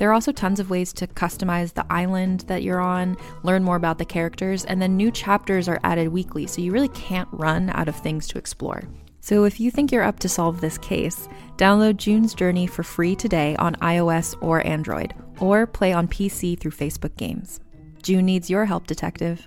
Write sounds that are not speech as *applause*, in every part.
There are also tons of ways to customize the island that you're on, learn more about the characters, and then new chapters are added weekly, so you really can't run out of things to explore. So if you think you're up to solve this case, download June's Journey for free today on iOS or Android, or play on PC through Facebook Games. June needs your help, detective.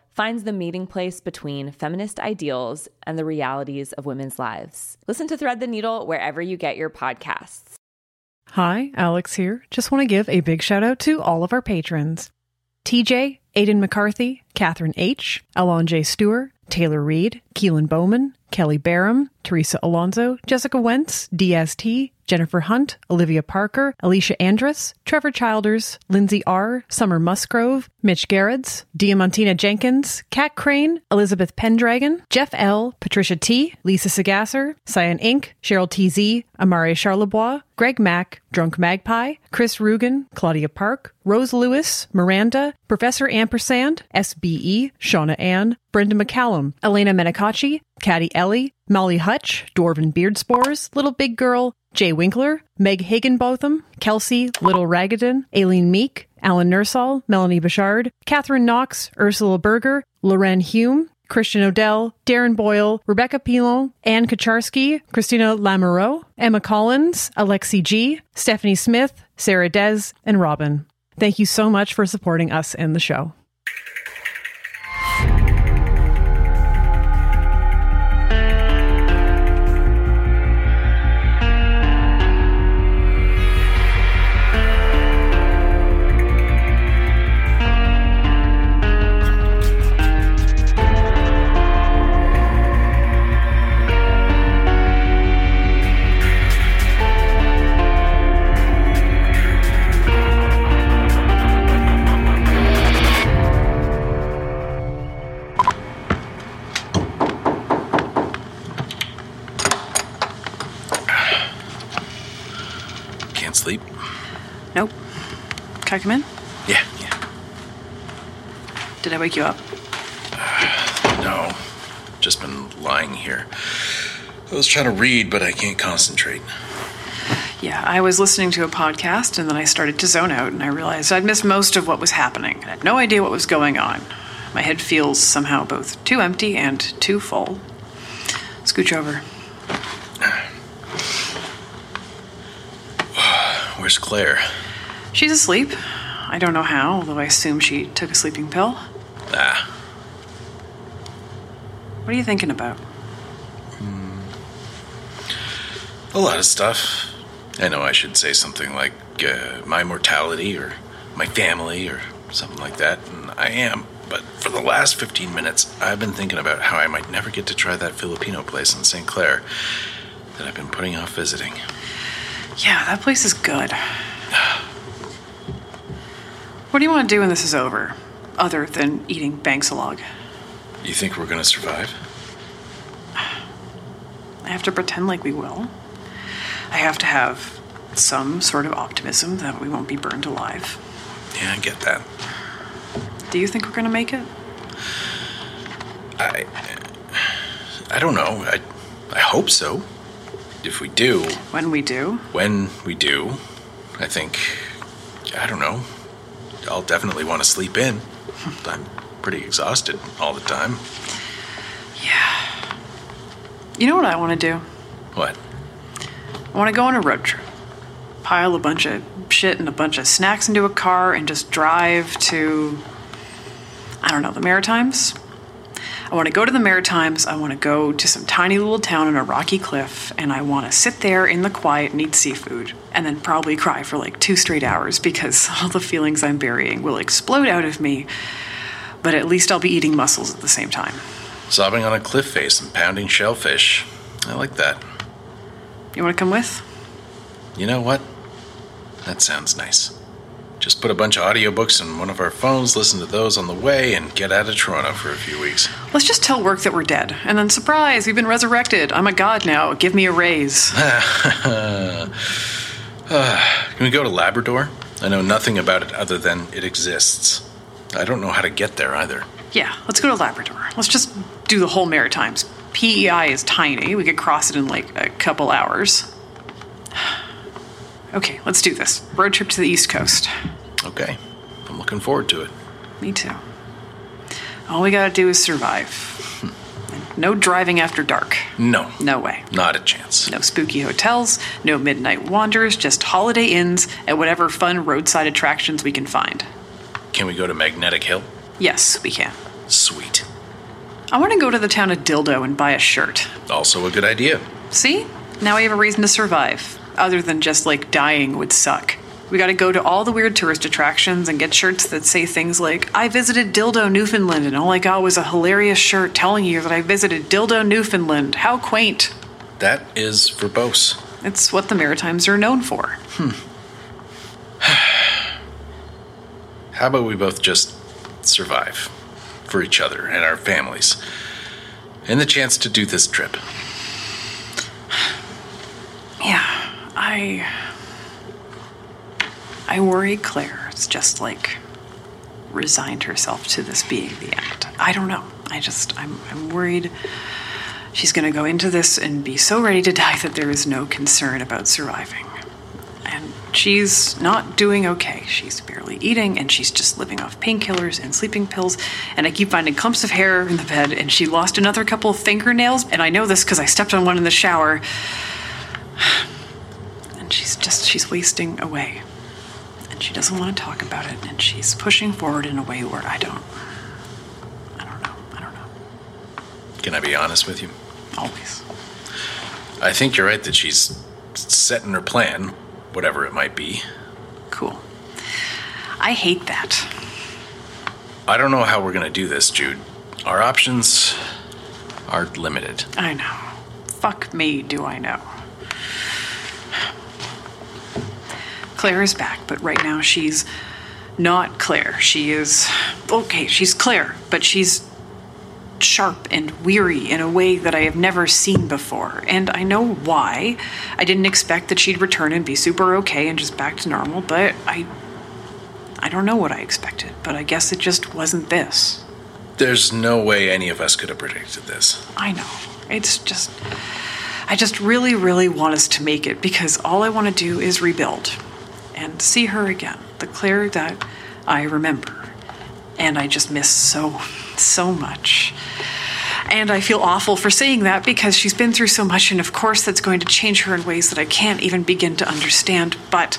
finds the meeting place between feminist ideals and the realities of women's lives. Listen to Thread the Needle wherever you get your podcasts. Hi, Alex here. Just want to give a big shout out to all of our patrons TJ, Aidan McCarthy, Catherine H., Alon J. Stewart, Taylor Reed, Keelan Bowman, Kelly Barham, Teresa Alonso, Jessica Wentz, DST, Jennifer Hunt, Olivia Parker, Alicia Andrus, Trevor Childers, Lindsay R., Summer Musgrove, Mitch Garretts, Diamantina Jenkins, Kat Crane, Elizabeth Pendragon, Jeff L., Patricia T., Lisa Sagasser, Cyan Inc., Cheryl TZ, Amari Charlebois, Greg Mack, Drunk Magpie, Chris Rugen, Claudia Park, Rose Lewis, Miranda, Professor Ampersand, SBE, Shauna Ann, Brenda McCallum, Elena Menicaci, Caddy Ellie, Molly Hutch, Dwarven Beard Spores, Little Big Girl, Jay Winkler, Meg Hagenbotham, Kelsey, Little Ragadan, Aileen Meek, Alan Nursall, Melanie Bouchard, Catherine Knox, Ursula Berger, Loren Hume, Christian Odell, Darren Boyle, Rebecca Pilon, Anne Kacharsky, Christina Lamoureux, Emma Collins, Alexi G, Stephanie Smith, Sarah Dez, and Robin. Thank you so much for supporting us in the show. Can I come in? Yeah, yeah. Did I wake you up? *sighs* No. Just been lying here. I was trying to read, but I can't concentrate. Yeah, I was listening to a podcast and then I started to zone out and I realized I'd missed most of what was happening. I had no idea what was going on. My head feels somehow both too empty and too full. Scooch over. *sighs* Where's Claire? She's asleep. I don't know how, although I assume she took a sleeping pill. Ah, What are you thinking about? a lot of stuff. I know I should say something like uh, my mortality or my family or something like that, and I am. But for the last 15 minutes, I've been thinking about how I might never get to try that Filipino place in St. Clair that I've been putting off visiting. Yeah, that place is good. *sighs* What do you want to do when this is over? Other than eating Bangsilog? You think we're gonna survive? I have to pretend like we will. I have to have some sort of optimism that we won't be burned alive. Yeah, I get that. Do you think we're gonna make it? I, I don't know. I, I hope so. If we do, When we do? when we do, I think I don't know. I'll definitely want to sleep in. I'm pretty exhausted all the time. Yeah. You know what I want to do? What? I want to go on a road trip. Pile a bunch of shit and a bunch of snacks into a car and just drive to, I don't know, the Maritimes? I want to go to the Maritimes. I want to go to some tiny little town on a rocky cliff, and I want to sit there in the quiet and eat seafood, and then probably cry for like two straight hours because *laughs* all the feelings I'm burying will explode out of me, but at least I'll be eating mussels at the same time. Sobbing on a cliff face and pounding shellfish. I like that. You want to come with? You know what? That sounds nice. Just put a bunch of audiobooks in one of our phones, listen to those on the way, and get out of Toronto for a few weeks. Let's just tell work that we're dead, and then surprise, we've been resurrected. I'm a god now. Give me a raise. *laughs* Ah, can we go to Labrador? I know nothing about it other than it exists. I don't know how to get there either. Yeah, let's go to Labrador. Let's just do the whole Maritimes. PEI is tiny. We could cross it in like a couple hours. Okay, let's do this. Road trip to the East Coast. Okay. I'm looking forward to it. Me too. All we gotta do is survive. No driving after dark. No. No way. Not a chance. No spooky hotels, no midnight wanders, just holiday inns and whatever fun roadside attractions we can find. Can we go to Magnetic Hill? Yes, we can. Sweet. I want to go to the town of Dildo and buy a shirt. Also a good idea. See? Now we have a reason to survive, other than just like dying would suck. We gotta go to all the weird tourist attractions and get shirts that say things like, I visited Dildo, Newfoundland, and all I got was a hilarious shirt telling you that I visited Dildo, Newfoundland. How quaint. That is verbose. It's what the Maritimes are known for. Hmm. *sighs* How about we both just survive for each other and our families and the chance to do this trip? I. I worry Claire's just like resigned herself to this being the end. I don't know. I just, I'm, I'm worried she's going to go into this and be so ready to die that there is no concern about surviving. And she's not doing okay. She's barely eating and she's just living off painkillers and sleeping pills. And I keep finding clumps of hair in the bed and she lost another couple of fingernails. And I know this because I stepped on one in the shower. And she's just, she's wasting away. And she doesn't want to talk about it. And she's pushing forward in a way where I don't, I don't know. I don't know. Can I be honest with you? Always. I think you're right that she's setting her plan, whatever it might be. Cool. I hate that. I don't know how we're going to do this, Jude. Our options are limited. I know. Fuck me, do I know. Claire is back, but right now she's not Claire. She is. Okay, she's Claire, but she's sharp and weary in a way that I have never seen before. And I know why. I didn't expect that she'd return and be super okay and just back to normal, but I. I don't know what I expected, but I guess it just wasn't this. There's no way any of us could have predicted this. I know. It's just. I just really, really want us to make it because all I want to do is rebuild and see her again. The Claire that I remember. And I just miss so, so much. And I feel awful for saying that because she's been through so much, and of course, that's going to change her in ways that I can't even begin to understand. But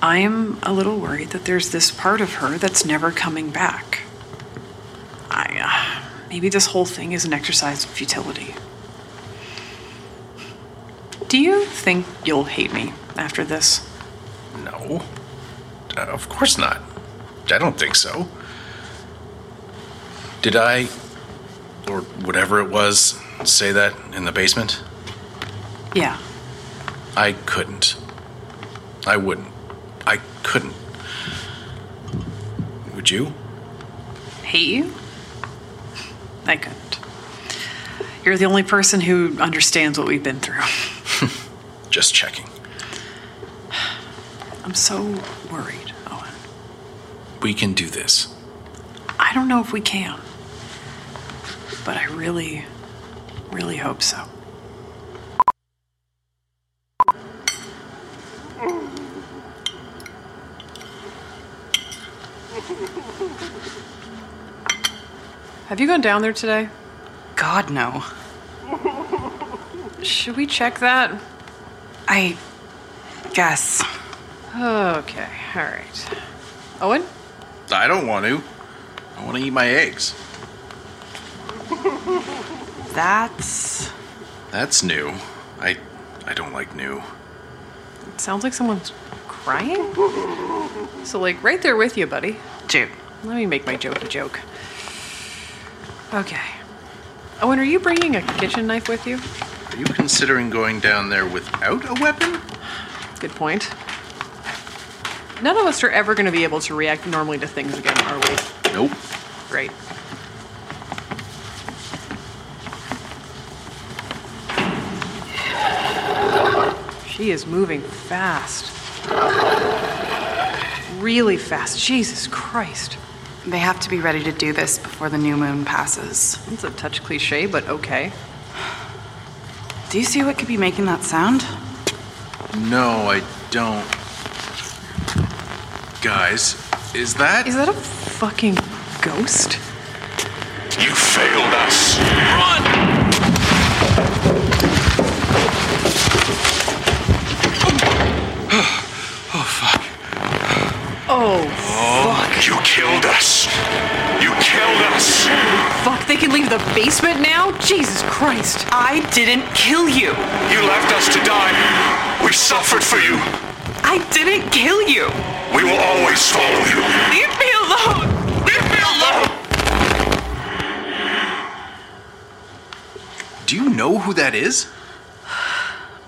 I am a little worried that there's this part of her that's never coming back. I, uh, maybe this whole thing is an exercise in futility. Do you think you'll hate me after this? No. Uh, of course not. I don't think so. Did I, or whatever it was, say that in the basement? Yeah. I couldn't. I wouldn't. I couldn't. Would you? Hate you? I couldn't. You're the only person who understands what we've been through. *laughs* Just checking. *sighs* I'm so worried, Owen. We can do this. I don't know if we can. But I really, really hope so. Have you gone down there today? God, no. Should we check that? I guess. Okay, alright. Owen? I don't want to. I want to eat my eggs. *laughs* That's. That's new. I I don't like new. It sounds like someone's crying? So, like, right there with you, buddy. Jude. Let me make my joke a joke. Okay. Owen, are you bringing a kitchen knife with you? Are you considering going down there without a weapon? Good point. None of us are ever going to be able to react normally to things again, are we? Nope. Great. She is moving fast. Really fast. Jesus Christ. They have to be ready to do this before the new moon passes. It's a touch cliche, but okay. Do you see what could be making that sound? No, I don't. Guys, is that Is that a fucking ghost? You failed us. Run! *sighs* Oh, fuck. Oh, oh, fuck. You killed us. You killed us. Fuck. They can leave the basement now? Jesus Christ. I didn't kill you. You left us to die. We suffered for you. I didn't kill you. We will always follow you. Leave me alone. Leave me alone. Do you know who that is?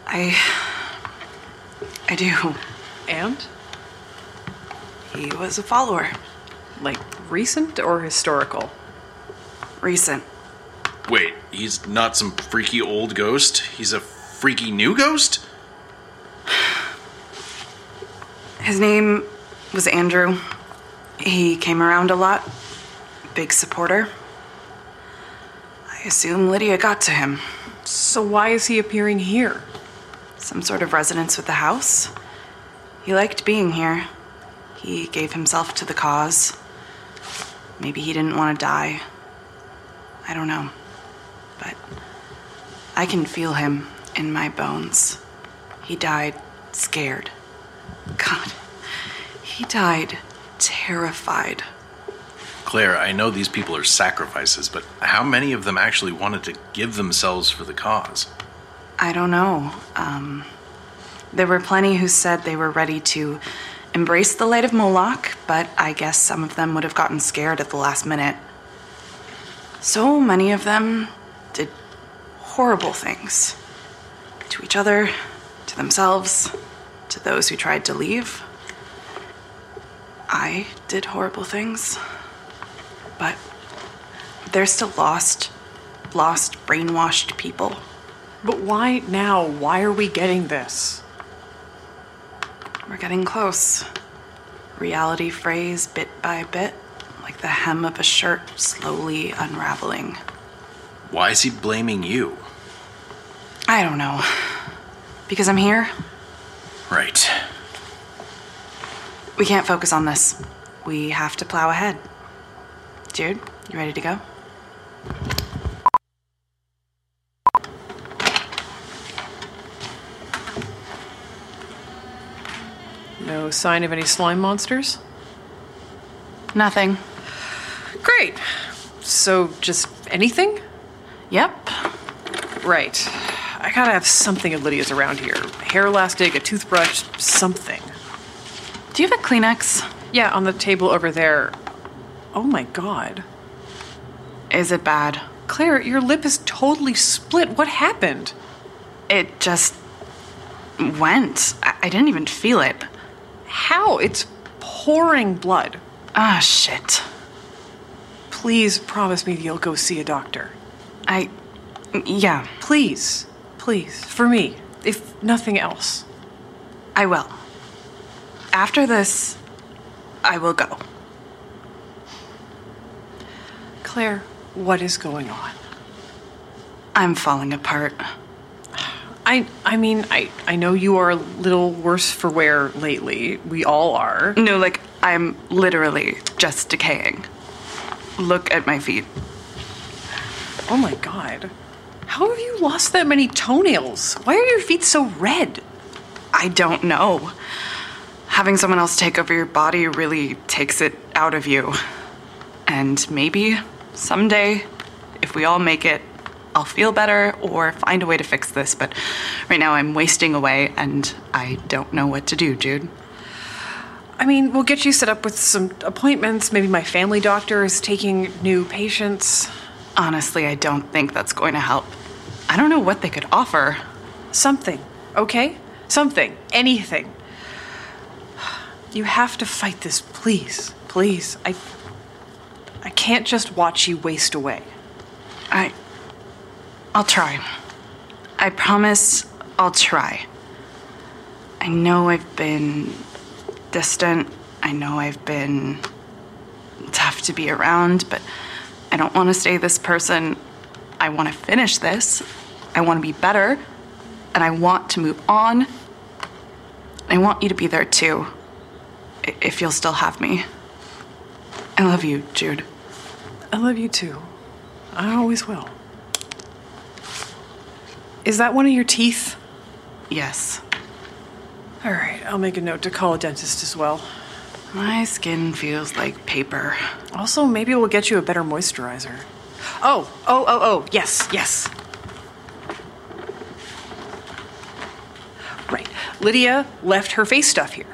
I. I do. And? He was a follower. Like, recent or historical? Recent. Wait, he's not some freaky old ghost. He's a freaky new ghost? His name was Andrew. He came around a lot. Big supporter. I assume Lydia got to him. So why is he appearing here? Some sort of resonance with the house. He liked being here. He gave himself to the cause. Maybe he didn't want to die. I don't know. But I can feel him in my bones. He died scared. God. He died terrified. Claire, I know these people are sacrifices, but how many of them actually wanted to give themselves for the cause? I don't know. Um, there were plenty who said they were ready to embrace the light of Moloch, but I guess some of them would have gotten scared at the last minute. So many of them did horrible things to each other, to themselves, to those who tried to leave. I did horrible things, but they're still lost, lost, brainwashed people. But why now? Why are we getting this? We're getting close. Reality frays bit by bit, the hem of a shirt slowly unraveling. Why is he blaming you? I don't know. Because I'm here, Right. we can't focus on this. We have to plow ahead. Jude, you ready to go? No sign of any slime monsters? Nothing. Great. So, just anything? Yep. Right. I gotta have something of Lydia's around here. Hair elastic, a toothbrush, something. Do you have a Kleenex? Yeah, on the table over there. Oh my god. Is it bad? Claire, your lip is totally split. What happened? It just went. I, I didn't even feel it. How? It's pouring blood. Ah, shit. Please promise me you'll go see a doctor. I. Yeah, Please. Please. For me. If nothing else. I will. After this, I will go. Claire, what is going on? I'm falling apart. I I mean, I I know you are a little worse for wear lately. We all are. No, like, I'm literally just decaying. Look at my feet. Oh my god. How have you lost that many toenails? Why are your feet so red? I don't know. Having someone else take over your body really takes it out of you. And maybe someday, if we all make it, I'll feel better or find a way to fix this. But right now, I'm wasting away and I don't know what to do, Jude. I mean, we'll get you set up with some appointments. Maybe my family doctor is taking new patients. Honestly, I don't think that's going to help. I don't know what they could offer. Something, okay? Something. Anything. You have to fight this, please. Please. I. I can't just watch you waste away. I. I'll try. I promise I'll try. I know I've been distant. I know I've been tough to be around, but I don't want to stay this person. I want to finish this. I want to be better. And I want to move on. I want you to be there too. If you'll still have me. I love you, Jude. I love you too. I always will. Is that one of your teeth? Yes. All right, I'll make a note to call a dentist as well. My skin feels like paper. Also, maybe we'll get you a better moisturizer. Oh, oh, oh, oh, yes, yes. Right. Lydia left her face stuff here.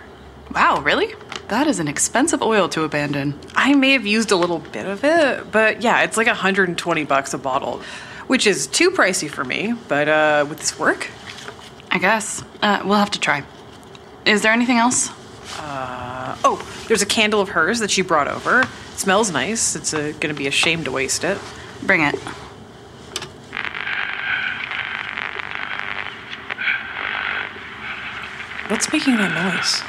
Wow, really? That is an expensive oil to abandon. I may have used a little bit of it, but yeah, it's like 120 bucks a bottle, which is too pricey for me, but uh would this work? I guess. Uh, we'll have to try. Is there anything else? Oh, there's a candle of hers that she brought over. It smells nice. It's uh, going to be a shame to waste it. Bring it. What's making that noise?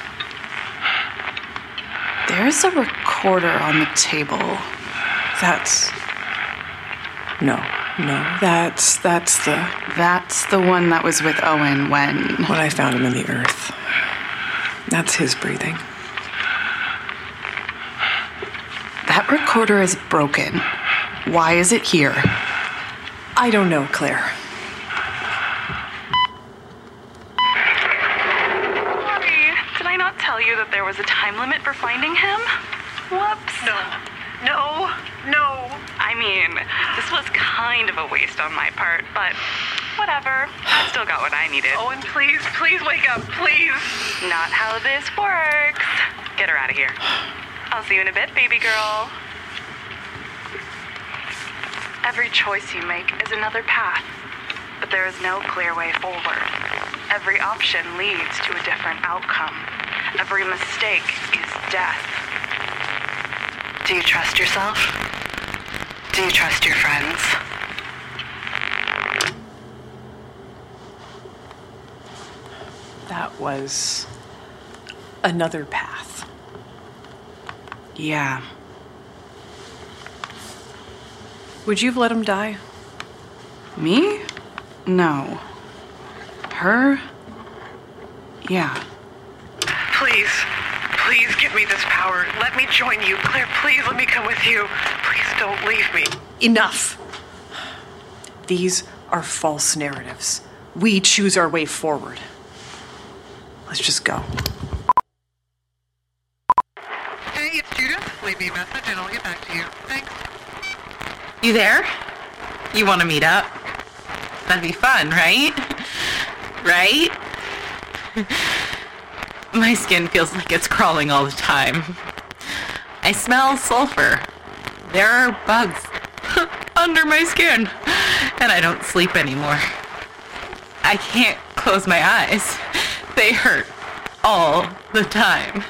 There's a recorder on the table. That's No, no. That's that's the That's the one that was with Owen when. when I found him in the earth. That's his breathing. That recorder is broken. Why is it here? I don't know, Claire. Bobby, did I not tell you that there was a time limit for finding him? Whoops. No. No. No. I mean, this was kind of a waste on my part, but whatever. I still got what I needed. Oh, Owen, please, please wake up, please. Not how this works. Get her out of here. I'll see you in a bit, baby girl. Every choice you make is another path, but there is no clear way forward. Every option leads to a different outcome. Every mistake is death. Do you trust yourself? Do you trust your friends? That was another path. Yeah. Would you have let him die? Me? No. Her? Yeah. Please, please give me this power. Let me join you. Claire, please let me come with you. Please don't leave me. Enough. These are false narratives. We choose our way forward. Let's just go. Hey, it's Judith. Leave me a message and I'll get back to you. Thanks. You there? You want to meet up? That'd be fun, right? Right? *laughs* My skin feels like it's crawling all the time. I smell sulfur. There are bugs *laughs* under my skin, and I don't sleep anymore. I can't close my eyes. They hurt all the time.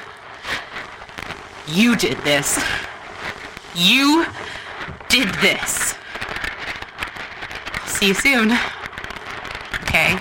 You did this. You did this. See you soon. Okay.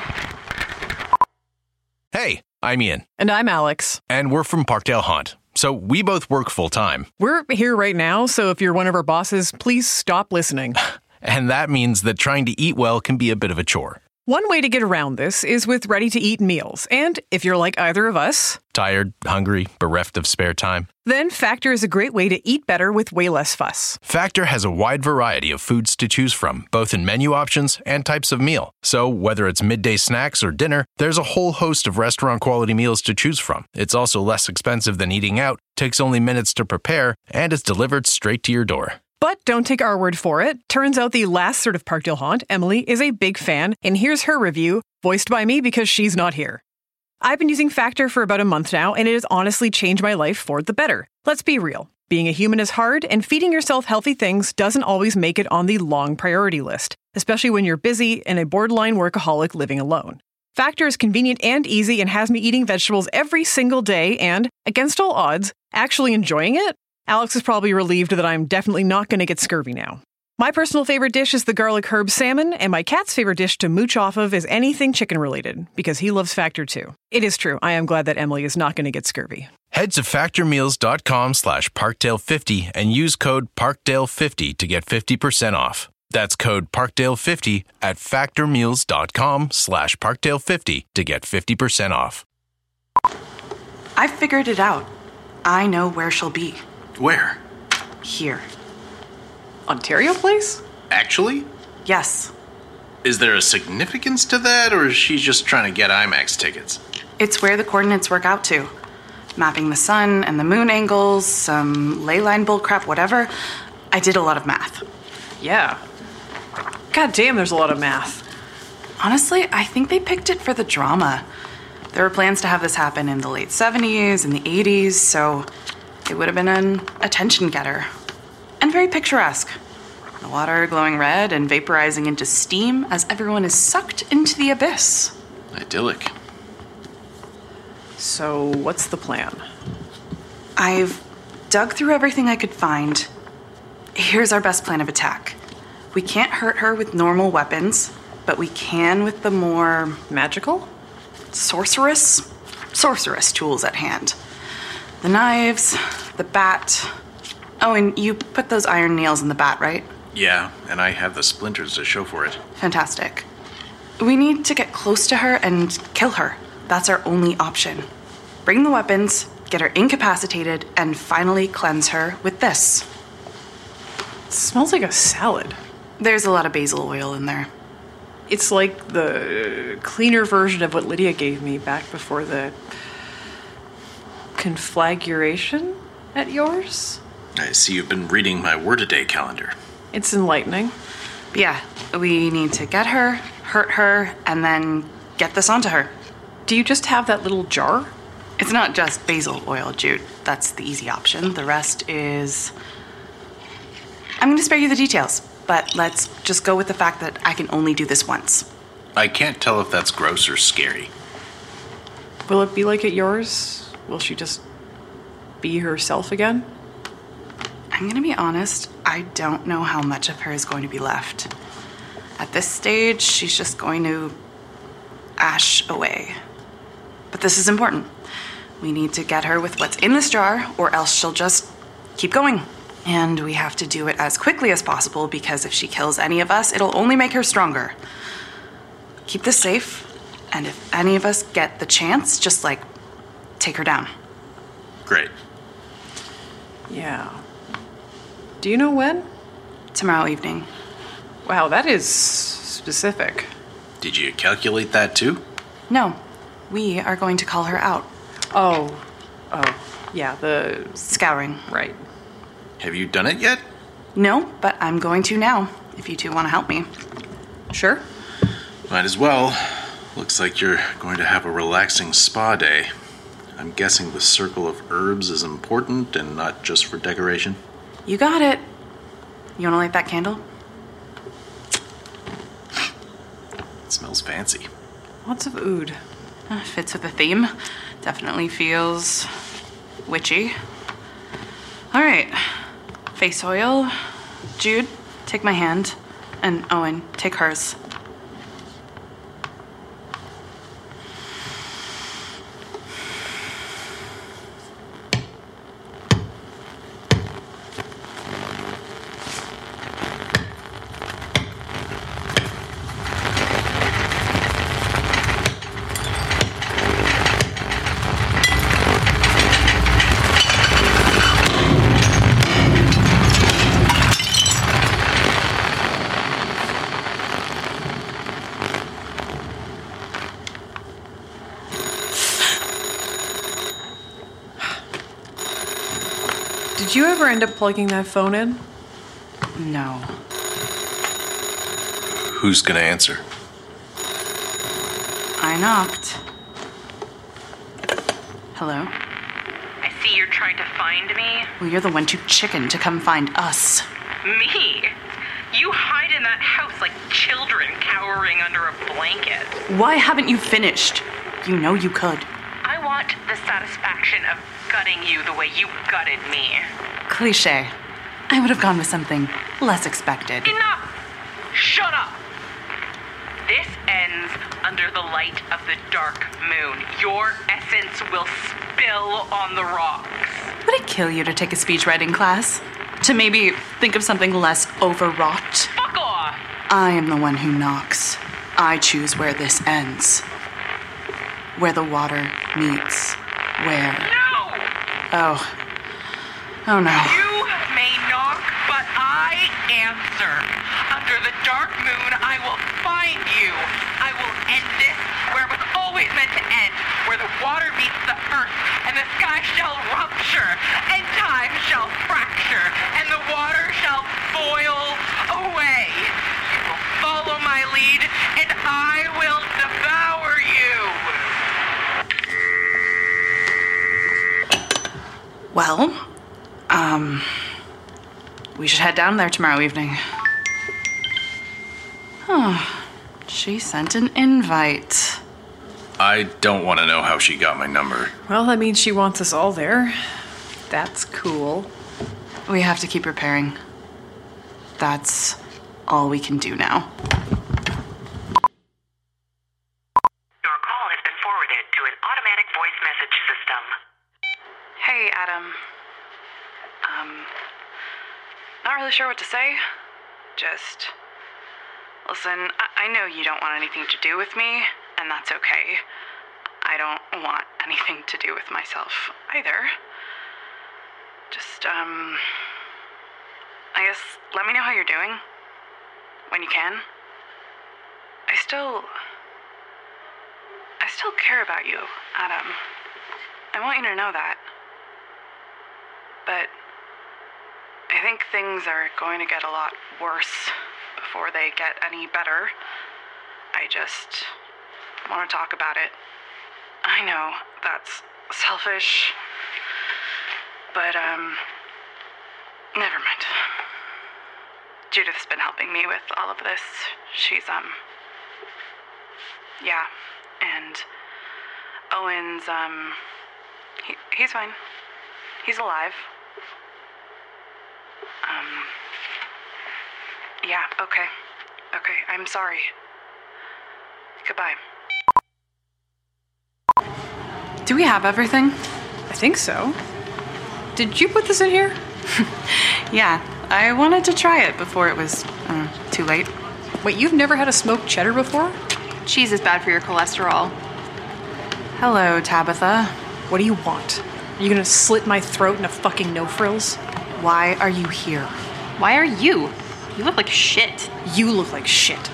Hey, I'm Ian, And I'm Alex. and we're from Parkdale Haunt. So we both work full time, We're here right now, so if you're one of our bosses, please stop listening. *laughs* and that means that trying to eat well can be a bit of a chore. One way to get around this is with ready to eat meals. And if you're like either of us, Tired, hungry, bereft of spare time? then Factor is a great way to eat better with way less fuss. Factor has a wide variety of foods to choose from, both in menu options and types of meal. So, whether it's midday snacks or dinner, there's a whole host of restaurant quality meals to choose from. It's also less expensive than eating out, takes only minutes to prepare, and is delivered straight to your door. But don't take our word for it. Turns out the last sort of Parkdale haunt, Emily, is a big fan, and here's her review, voiced by me because she's not here. I've been using Factor for about a month now, and it has honestly changed my life for the better. Let's be real. Being a human is hard, and feeding yourself healthy things doesn't always make it on the long priority list, especially when you're busy and a borderline workaholic living alone. Factor is convenient and easy and has me eating vegetables every single day and, against all odds, actually enjoying it. Alex is probably relieved that I'm definitely not going to get scurvy now. My personal favorite dish is the garlic herb salmon, and my cat's favorite dish to mooch off of is anything chicken related, because he loves Factor too. It is true, I am glad that Emily is not going to get scurvy. Head to factormeals.com slash parkdale50 and use code parkdale50 to get 50% off. That's code parkdale50 at factormeals.com slash parkdale50 to get 50% off. I figured it out. I know where she'll be. Where? Here. Ontario Place? Actually? Yes. Is there a significance to that, or is she just trying to get IMAX tickets? It's where the coordinates work out to. Mapping the sun and the moon angles, some ley line bullcrap, whatever. I did a lot of math. Yeah. God damn, there's a lot of math. Honestly, I think they picked it for the drama. There were plans to have this happen in the late 70s and the 80s, so it would have been an attention getter. And very picturesque. The water glowing red and vaporizing into steam as everyone is sucked into the abyss. Idyllic. So, what's the plan? I've dug through everything I could find. Here's our best plan of attack. We can't hurt her with normal weapons, but we can with the more Magical? sorceress sorceress tools at hand. The knives, the bat. Oh, and you put those iron nails in the bat, right? Yeah, and I have the splinters to show for it. Fantastic. We need to get close to her and kill her. That's our only option. Bring the weapons, get her incapacitated, and finally cleanse her with this. It smells like a salad. There's a lot of basil oil in there. It's like the cleaner version of what Lydia gave me back before the conflagration at yours. I see you've been reading my word a day calendar. It's enlightening. Yeah, we need to get her, hurt her, and then get this onto her. Do you just have that little jar? It's not just basil oil, Jude. That's the easy option. The rest is. I'm going to spare you the details, but let's just go with the fact that I can only do this once. I can't tell if that's gross or scary. Will it be like at yours? Will she just be herself again? I'm to be honest, I don't know how much of her is going to be left. At this stage, she's just going to ash away. But this is important. We need to get her with what's in this jar, or else she'll just keep going. And we have to do it as quickly as possible because if she kills any of us, it'll only make her stronger. Keep this safe, and if any of us get the chance, just like take her down. Great. Yeah. Do you know when? Tomorrow evening. Wow, that is specific. Did you calculate that too? No, we are going to call her out. Oh, oh, yeah, the. Scouring. Right. Have you done it yet? No, but I'm going to now, if you two want to help me. Sure? Might as well. Looks like you're going to have a relaxing spa day. I'm guessing the circle of herbs is important and not just for decoration. You got it. You want to light that candle? It smells fancy. Lots of oud. Uh, fits with the theme. Definitely feels witchy. All right. Face oil. Jude, take my hand. And Owen, take hers. Did you ever end up plugging that phone in? No. Who's gonna answer? I knocked. Hello? I see you're trying to find me. Well, you're the one too chicken to come find us. Me? You hide in that house like children cowering under a blanket. Why haven't you finished? You know you could. I want the satisfaction of gutting you the way you gutted me. Cliche. I would have gone with something less expected. Enough! Shut up! This ends under the light of the dark moon. Your essence will spill on the rocks. Would it kill you to take a speech writing class? To maybe think of something less overwrought? Fuck off! I am the one who knocks. I choose where this ends. Where the water meets where. No! Oh. Oh no. You may knock, but I answer. Under the dark moon, I will find you. I will end this where it was always meant to end, where the water meets the earth, and the sky shall rupture, and time shall fracture, and the water shall boil away. You will follow my lead, and I will devour you. Well, um, we should head down there tomorrow evening. Oh, she sent an invite. I don't want to know how she got my number. Well, that means she wants us all there. That's cool. We have to keep repairing. That's all we can do now. Your call has been forwarded to an automatic voice message system. Hey, Adam. Um, not really sure what to say. Just. Listen, I, I know you don't want anything to do with me, and that's okay. I don't want anything to do with myself either. Just, um. I guess let me know how you're doing. When you can. I still. I still care about you, Adam. I want you to know that. But I think things are going to get a lot worse before they get any better. I just want to talk about it. I know that's selfish, but um, never mind. Judith's been helping me with all of this. She's um, yeah, and Owen's um, he, he's fine. He's alive. Um. Yeah, okay. Okay, I'm sorry. Goodbye. Do we have everything? I think so. Did you put this in here? *laughs* Yeah, I wanted to try it before it was uh, too late. Wait, you've never had a smoked cheddar before? Cheese is bad for your cholesterol. Hello, Tabitha. What do you want? Are you gonna slit my throat in a fucking no frills? Why are you here? Why are you? You look like shit. You look like shit.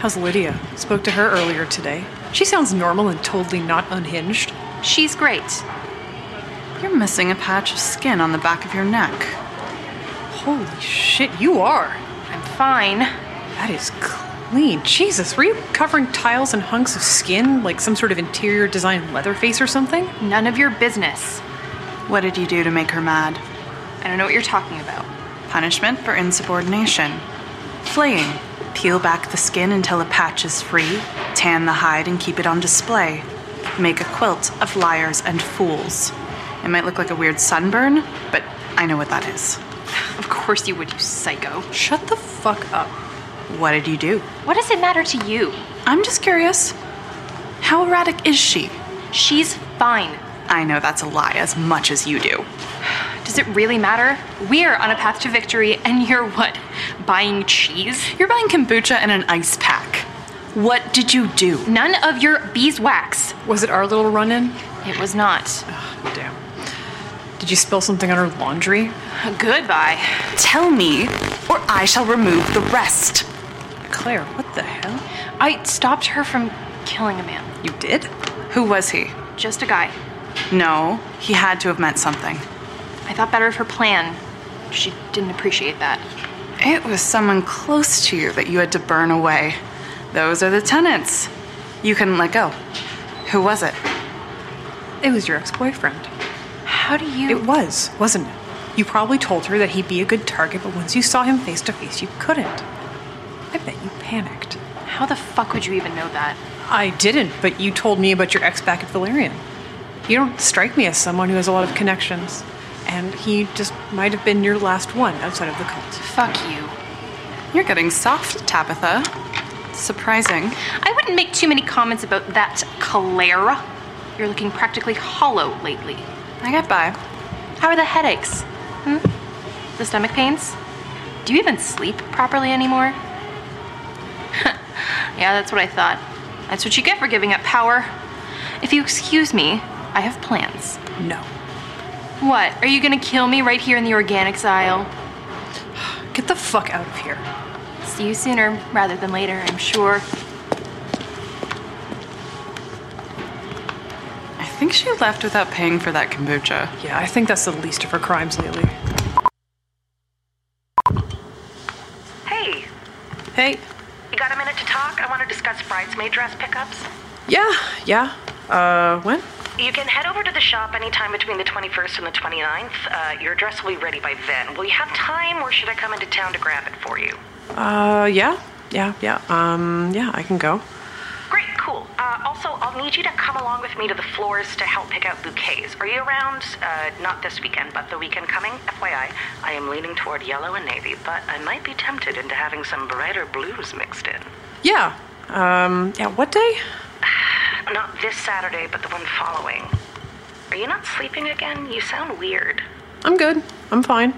How's Lydia? Spoke to her earlier today. She sounds normal and totally not unhinged. She's great. You're missing a patch of skin on the back of your neck. Holy shit, you are. I'm fine. That is clean. Jesus, were you covering tiles and hunks of skin like some sort of interior design Leatherface or something? None of your business. What did you do to make her mad? I don't know what you're talking about. Punishment for insubordination. Flaying. Peel back the skin until a patch is free, tan the hide and keep it on display. Make a quilt of liars and fools. It might look like a weird sunburn, but I know what that is. *laughs* Of course you would, you psycho. Shut the fuck up. What did you do? What does it matter to you? I'm just curious. How erratic is she? She's fine. I know that's a lie as much as you do. Does it really matter? We're on a path to victory, and you're what? Buying cheese? You're buying kombucha and an ice pack. What did you do? None of your beeswax. Was it our little run in? It was not. Damn. Did you spill something on her laundry? Goodbye. Tell me, or I shall remove the rest. Claire, what the hell? I stopped her from killing a man. You did? Who was he? Just a guy. No, he had to have meant something. I I thought better of her plan. She didn't appreciate that. It was someone close to you that you had to burn away. Those are the tenants. You couldn't let go. Who was it? It was your ex boyfriend. How do you. It was, wasn't it? You probably told her that he'd be a good target, but once you saw him face to face, you couldn't. I bet you panicked. How the fuck would you even know that? I didn't, but you told me about your ex back at Valerian. You don't strike me as someone who has a lot of connections, and he just might have been your last one outside of the cult. Fuck you. You're getting soft, Tabitha. Surprising. I wouldn't make too many comments about that, Claire. You're looking practically hollow lately. I get by. How are the headaches? Hmm? The stomach pains? Do you even sleep properly anymore? *laughs* yeah, that's what I thought. That's what you get for giving up power. If you excuse me, I have plans. No. What? Are you gonna kill me right here in the organics aisle? *sighs* Get the fuck out of here. See you sooner rather than later, I'm sure. I think she left without paying for that kombucha. Yeah, I think that's the least of her crimes lately. Hey, Hey. you got a minute to talk? I want to discuss bridesmaid dress pickups. Yeah, yeah. Uh, when? You can head over to the shop anytime between the 21st and the 29th. Uh, your dress will be ready by then. Will you have time, or should I come into town to grab it for you? Uh, yeah, yeah, yeah. Um, yeah, I can go. Great, cool. Uh, also, I'll need you to come along with me to the florist to help pick out bouquets. Are you around? Uh, not this weekend, but the weekend coming? FYI, I am leaning toward yellow and navy, but I might be tempted into having some brighter blues mixed in. Yeah. Um, yeah, what day? Not this Saturday, but the one following. Are you not sleeping again? You sound weird. I'm good. I'm fine.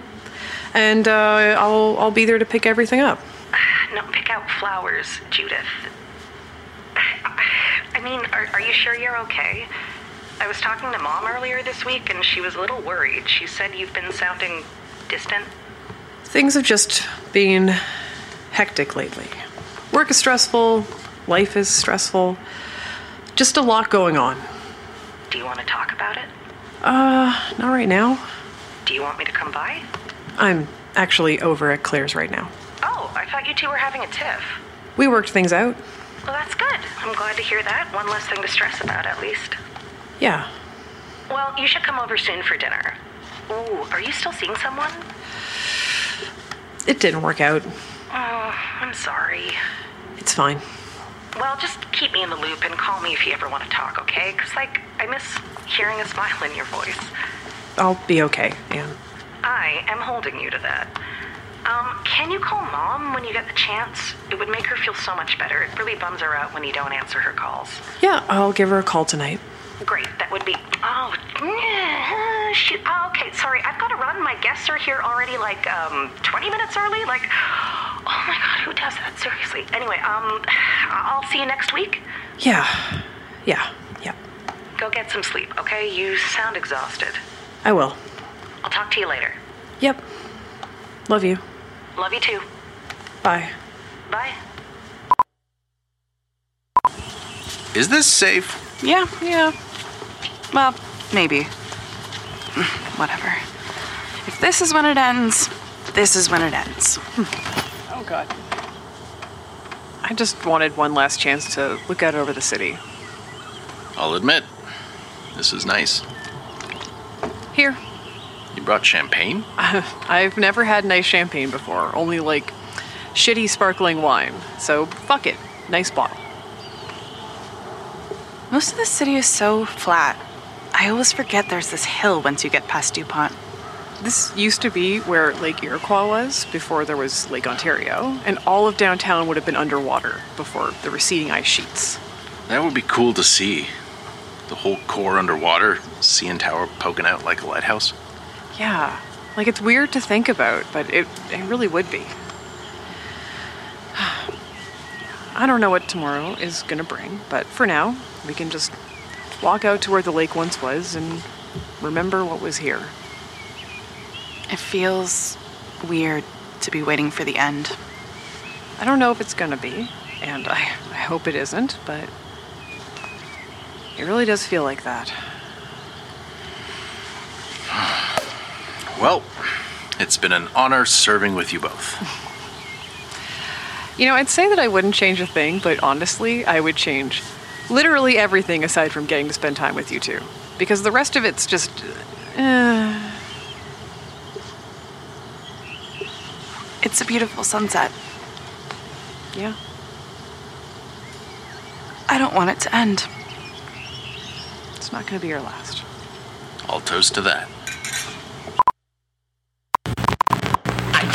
And, uh, I'll, I'll be there to pick everything up. *sighs* No, pick out flowers, Judith. *sighs* I mean, are, are you sure you're okay? I was talking to mom earlier this week and she was a little worried. She said you've been sounding distant. Things have just been hectic lately. Work is stressful, life is stressful. Just a lot going on. Do you want to talk about it? Uh, not right now. Do you want me to come by? I'm actually over at Claire's right now. Oh, I thought you two were having a tiff. We worked things out. Well, that's good. I'm glad to hear that. One less thing to stress about, at least. Yeah. Well, you should come over soon for dinner. Ooh, are you still seeing someone? It didn't work out. Oh, I'm sorry. It's fine. Well, just keep me in the loop and call me if you ever want to talk, okay? Because, like, I miss hearing a smile in your voice. I'll be okay, Anne. I am holding you to that. Um, can you call mom when you get the chance? It would make her feel so much better. It really bums her out when you don't answer her calls. Yeah, I'll give her a call tonight. Great, that would be. Oh, yeah, shoot. Oh, okay, sorry, I've got to run. My guests are here already, like, um, 20 minutes early. Like, oh my god, who does that? Seriously. Anyway, um, I'll see you next week. Yeah. Yeah. Yeah. Go get some sleep, okay? You sound exhausted. I will. I'll talk to you later. Yep. Love you. Love you too. Bye. Bye. Is this safe? Yeah, yeah. Well, maybe. Whatever. If this is when it ends, this is when it ends. Hmm. Oh, God. I just wanted one last chance to look out over the city. I'll admit, this is nice. Here. You brought champagne? *laughs* I've never had nice champagne before, only like shitty sparkling wine. So, fuck it. Nice bottle. Most of the city is so flat. I always forget there's this hill once you get past Dupont. This used to be where Lake Iroquois was before there was Lake Ontario, and all of downtown would have been underwater before the receding ice sheets. That would be cool to see. The whole core underwater, CN Tower poking out like a lighthouse. Yeah, like it's weird to think about, but it, it really would be. I don't know what tomorrow is gonna bring, but for now, we can just walk out to where the lake once was and remember what was here. It feels weird to be waiting for the end. I don't know if it's gonna be, and I, I hope it isn't, but it really does feel like that. Well, it's been an honor serving with you both. *laughs* You know, I'd say that I wouldn't change a thing, but honestly, I would change literally everything aside from getting to spend time with you two. Because the rest of it's just. Uh, It's a beautiful sunset. yeah. I don't want it to end. It's not going to be your last. I'll toast to that.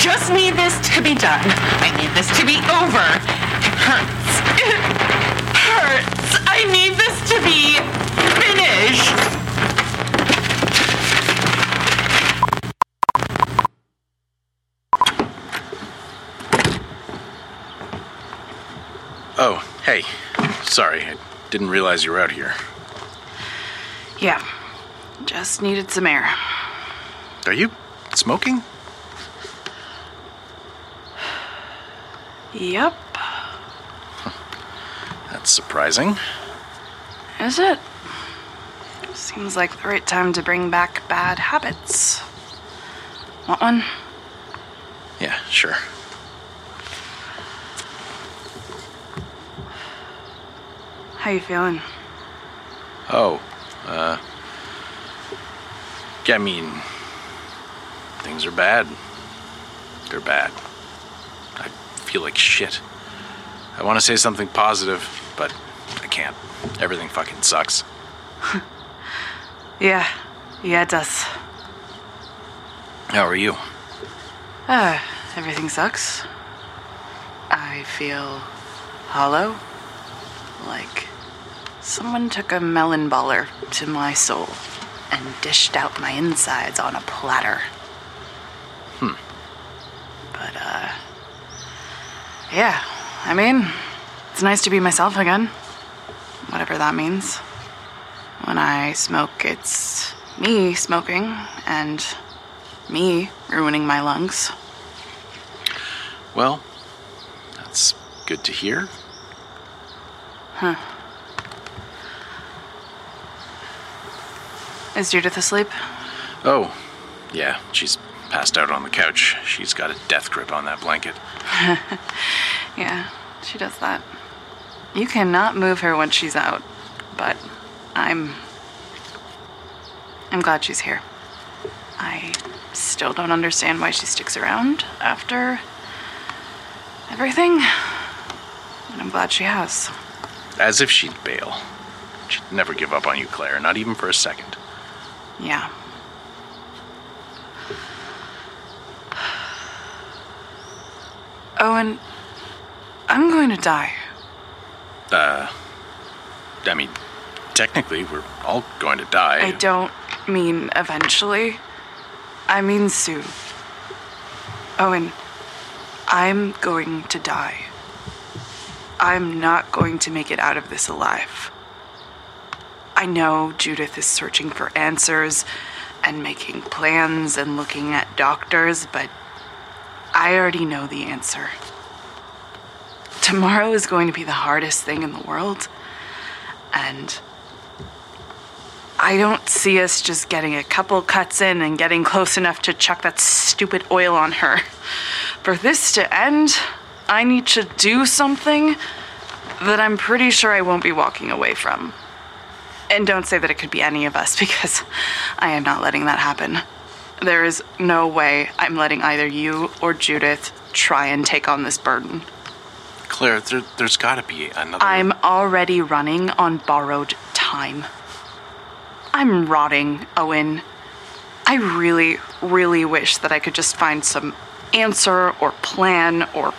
Just need this to be done. I need this to be over. It hurts. It hurts. I need this to be finished. Oh, hey. Sorry, I didn't realize you were out here. Yeah. Just needed some air. Are you smoking? Yep. That's surprising. Is it? Seems like the right time to bring back bad habits. Want one? Yeah, sure. How you feeling? Oh, uh. Yeah, I mean, things are bad. They're bad. I feel like shit. I want to say something positive, but I can't. Everything fucking sucks. *laughs* Yeah. Yeah, it does. How are you? Uh, everything sucks. I feel hollow. Like someone took a melon baller to my soul and dished out my insides on a platter. Hmm. But, uh. Yeah, I mean, it's nice to be myself again. Whatever that means. When I smoke, it's me smoking and me ruining my lungs. Well, that's good to hear. Huh. Is Judith asleep? Oh, yeah, she's passed out on the couch. She's got a death grip on that blanket. *laughs* yeah, she does that. You cannot move her when she's out, but I'm. I'm glad she's here. I still don't understand why she sticks around after everything, but I'm glad she has. As if she'd bail. She'd never give up on you, Claire, not even for a second. Yeah. Owen, I'm going to die. Uh, I mean, technically, we're all going to die. I don't mean eventually. I mean soon. Owen, I'm going to die. I'm not going to make it out of this alive. I know Judith is searching for answers and making plans and looking at doctors, but I already know the answer. Tomorrow is going to be the hardest thing in the world, and I don't see us just getting a couple cuts in and getting close enough to chuck that stupid oil on her. For this to end, I need to do something that I'm pretty sure I won't be walking away from. And don't say that it could be any of us *laughs* because I am not letting that happen. There is no way I'm letting either you or Judith try and take on this burden. Claire, there, there's got to be another. I'm already running on borrowed time. I'm rotting, Owen. I really, really wish that I could just find some answer or plan or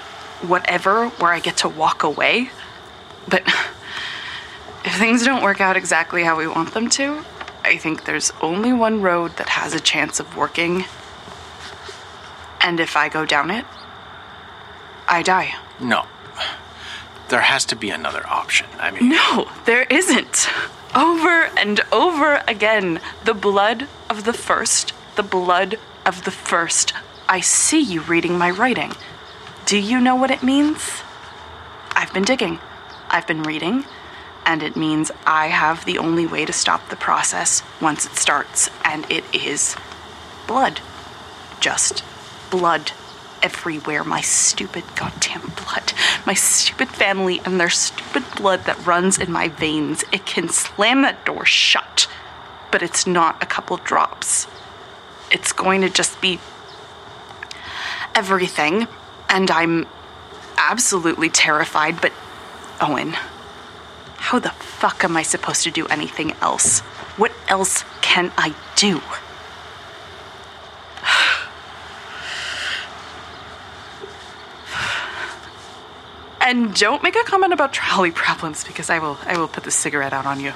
whatever where I get to walk away. But *sighs* if things don't work out exactly how we want them to, I think there's only one road that has a chance of working. And if I go down it, I die. No. There has to be another option. I mean, No, there isn't. Over and over again. The blood of the first, the blood of the first. I see you reading my writing. Do you know what it means? I've been digging. I've been reading, and it means I have the only way to stop the process once it starts, and it is blood. just blood everywhere. My stupid goddamn blood. My stupid family and their stupid blood that runs in my veins. It can slam that door shut, but it's not a couple drops. It's going to just be everything, and I'm absolutely terrified, but Owen, how the fuck am I supposed to do anything else? What else can I do? And don't make a comment about trolley problems because I will I will put the cigarette out on you.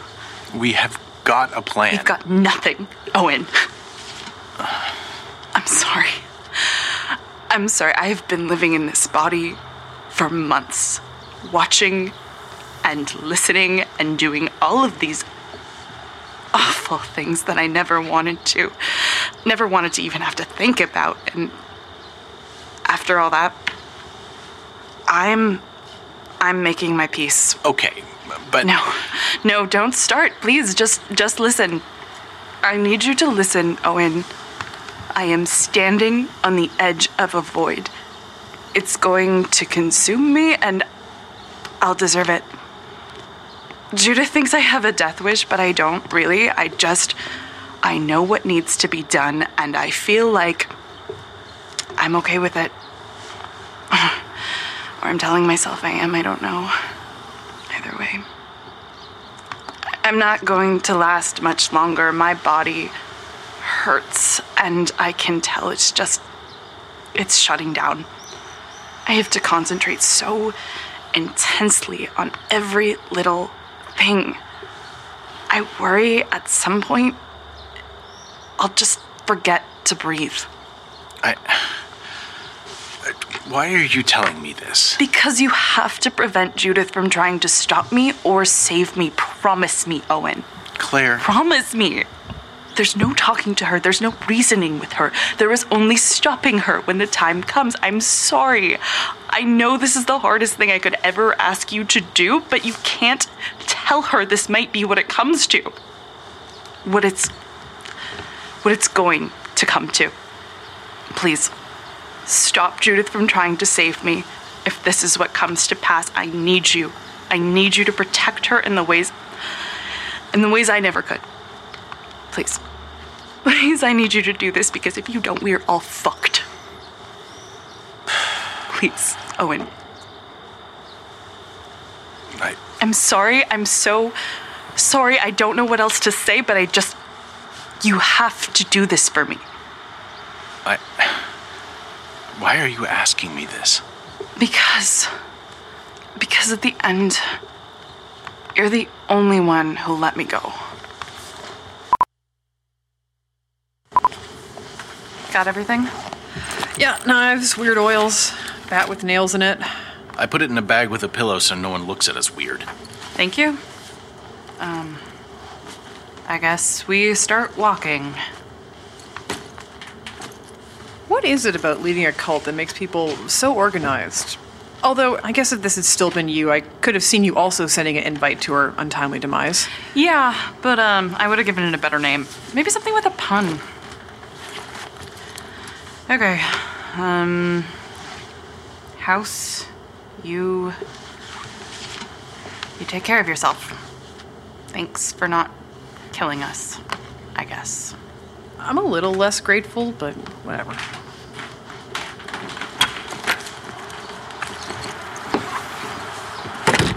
We have got a plan. You've got nothing, Owen. I'm sorry. I'm sorry. I've been living in this body for months, watching and listening and doing all of these awful things that I never wanted to, never wanted to even have to think about. And after all that, I'm I'm making my peace. Okay, but No. No, don't start. Please just just listen. I need you to listen, Owen. I am standing on the edge of a void. It's going to consume me and I'll deserve it. Judith thinks I have a death wish, but I don't really. I just I know what needs to be done and I feel like I'm okay with it. *sighs* or I'm telling myself I am, I don't know. Either way. I'm not going to last much longer. My body hurts, and I can tell it's just. it's shutting down. I have to concentrate so intensely on every little thing. I worry at some point I'll just forget to breathe. I. Why are you telling me this? Because you have to prevent Judith from trying to stop me or save me. Promise me, Owen. Claire. Promise me. There's no talking to her. There's no reasoning with her. There is only stopping her when the time comes. I'm sorry. I know this is the hardest thing I could ever ask you to do, but you can't tell her this might be what it comes to. What it's. what it's going to come to. Please. Stop Judith from trying to save me. If this is what comes to pass, I need you. I need you to protect her in the ways in the ways I never could. Please. Please, I need you to do this because if you don't, we're all fucked. Please, Owen. I. I'm sorry. I'm so sorry. I don't know what else to say, but I just. You have to do this for me. I. Why are you asking me this? Because. Because at the end, you're the only one who'll let me go. Got everything? Yeah, knives, weird oils, bat with nails in it. I put it in a bag with a pillow so no one looks at us weird. Thank you. Um, I guess we start walking. What is it about leading a cult that makes people so organized? Although, I guess if this had still been you, I could have seen you also sending an invite to her untimely demise. Yeah, but um, I would have given it a better name. Maybe something with a pun. Okay. Um, house, you. You take care of yourself. Thanks for not killing us, I guess. I'm a little less grateful, but whatever.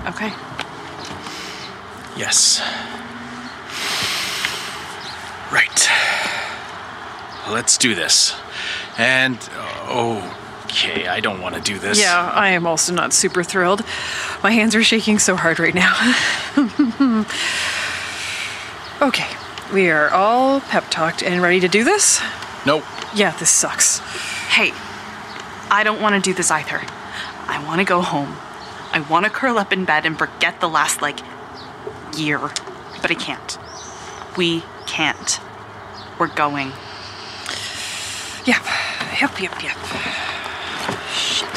Okay. Yes. Right. Let's do this. And. Okay, I don't want to do this. Yeah, I am also not super thrilled. My hands are shaking so hard right now. *laughs* okay, we are all pep talked and ready to do this? Nope. Yeah, this sucks. Hey, I don't want to do this either. I want to go home. I want to curl up in bed and forget the last, like, year. But I can't. We can't. We're going. Yep, yep, yep, yep. Shit.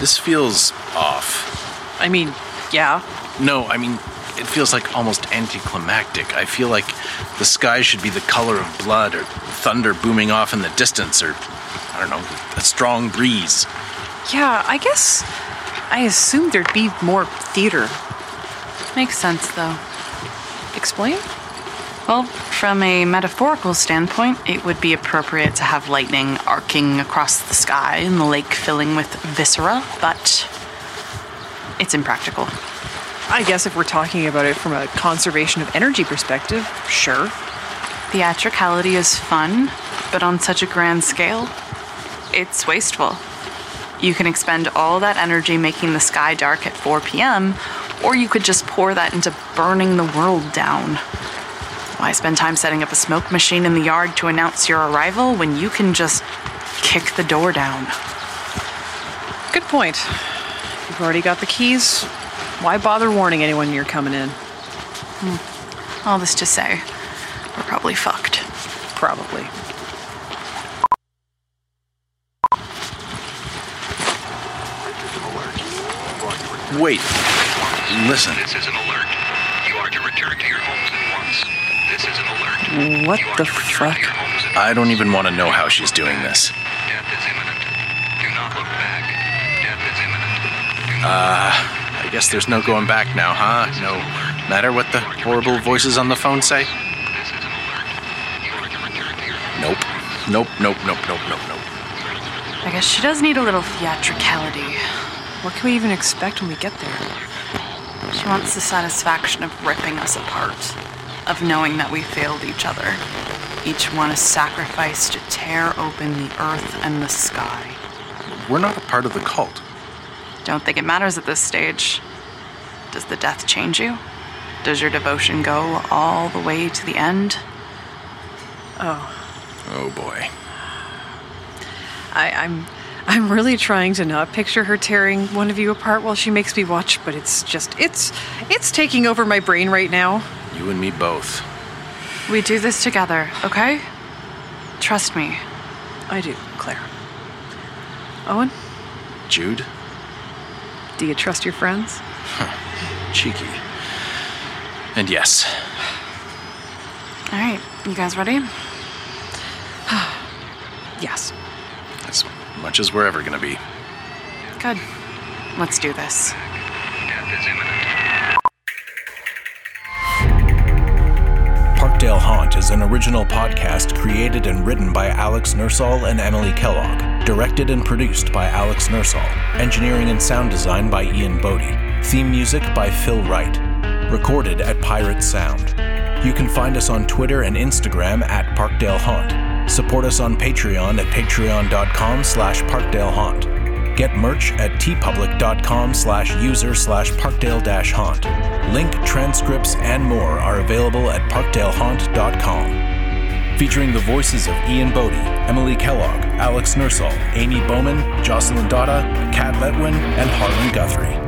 This feels off. I mean, yeah. No, I mean, it feels like almost anticlimactic. I feel like the sky should be the color of blood, or thunder booming off in the distance, or I don't know, a strong breeze. Yeah, I guess I assumed there'd be more theater. Makes sense, though. Explain? Well, from a metaphorical standpoint, it would be appropriate to have lightning arcing across the sky and the lake filling with viscera, but it's impractical. I guess if we're talking about it from a conservation of energy perspective, sure. Theatricality is fun, but on such a grand scale, it's wasteful. You can expend all that energy making the sky dark at 4 p.m., or you could just pour that into burning the world down. Why spend time setting up a smoke machine in the yard to announce your arrival when you can just kick the door down? Good point. You've already got the keys. Why bother warning anyone you're coming in? Hmm. All this to say, we're probably fucked. Probably. Wait. Listen. This is an alert. You are to return to your homes at once. This is an alert. What the fuck? I don't even want to know how she's doing this. Death is imminent. Do not look back. Death is imminent. Uh, I guess there's no going back now, huh? No matter what the horrible voices on the phone say? Nope. Nope, nope, nope, nope, nope, nope. I guess she does need a little theatricality. What can we even expect when we get there? She wants the satisfaction of ripping us apart, of knowing that we failed each other. Each one a sacrifice to tear open the earth and the sky. We're not a part of the cult. Don't think it matters at this stage. Does the death change you? Does your devotion go all the way to the end? Oh. Oh boy. I, I'm I'm really trying to not picture her tearing one of you apart while she makes me watch, but it's just it's it's taking over my brain right now. You and me both. We do this together, okay? Trust me. I do, Claire. Owen? Jude? Do you trust your friends? Huh. Cheeky. And yes. All right, you guys ready? *sighs* yes. As much as we're ever gonna be. Good. Let's do this. Death is imminent. Parkdale Haunt is an original podcast created and written by Alex Nursall and Emily Kellogg, directed and produced by Alex Nursall, engineering and sound design by Ian Boddy, theme music by Phil Wright, recorded at Pirate Sound. You can find us on Twitter and Instagram at Parkdale Haunt. Support us on Patreon at patreon.com slash parkdalehaunt. Get merch at teepublic.com slash user slash parkdale haunt. Link, transcripts, and more are available at parkdalehaunt.com. Featuring the voices of Ian Boddy, Emily Kellogg, Alex Nursall, Amy Bowman, Jocelyn Dotta, Kat Letwin, and Harlan Guthrie.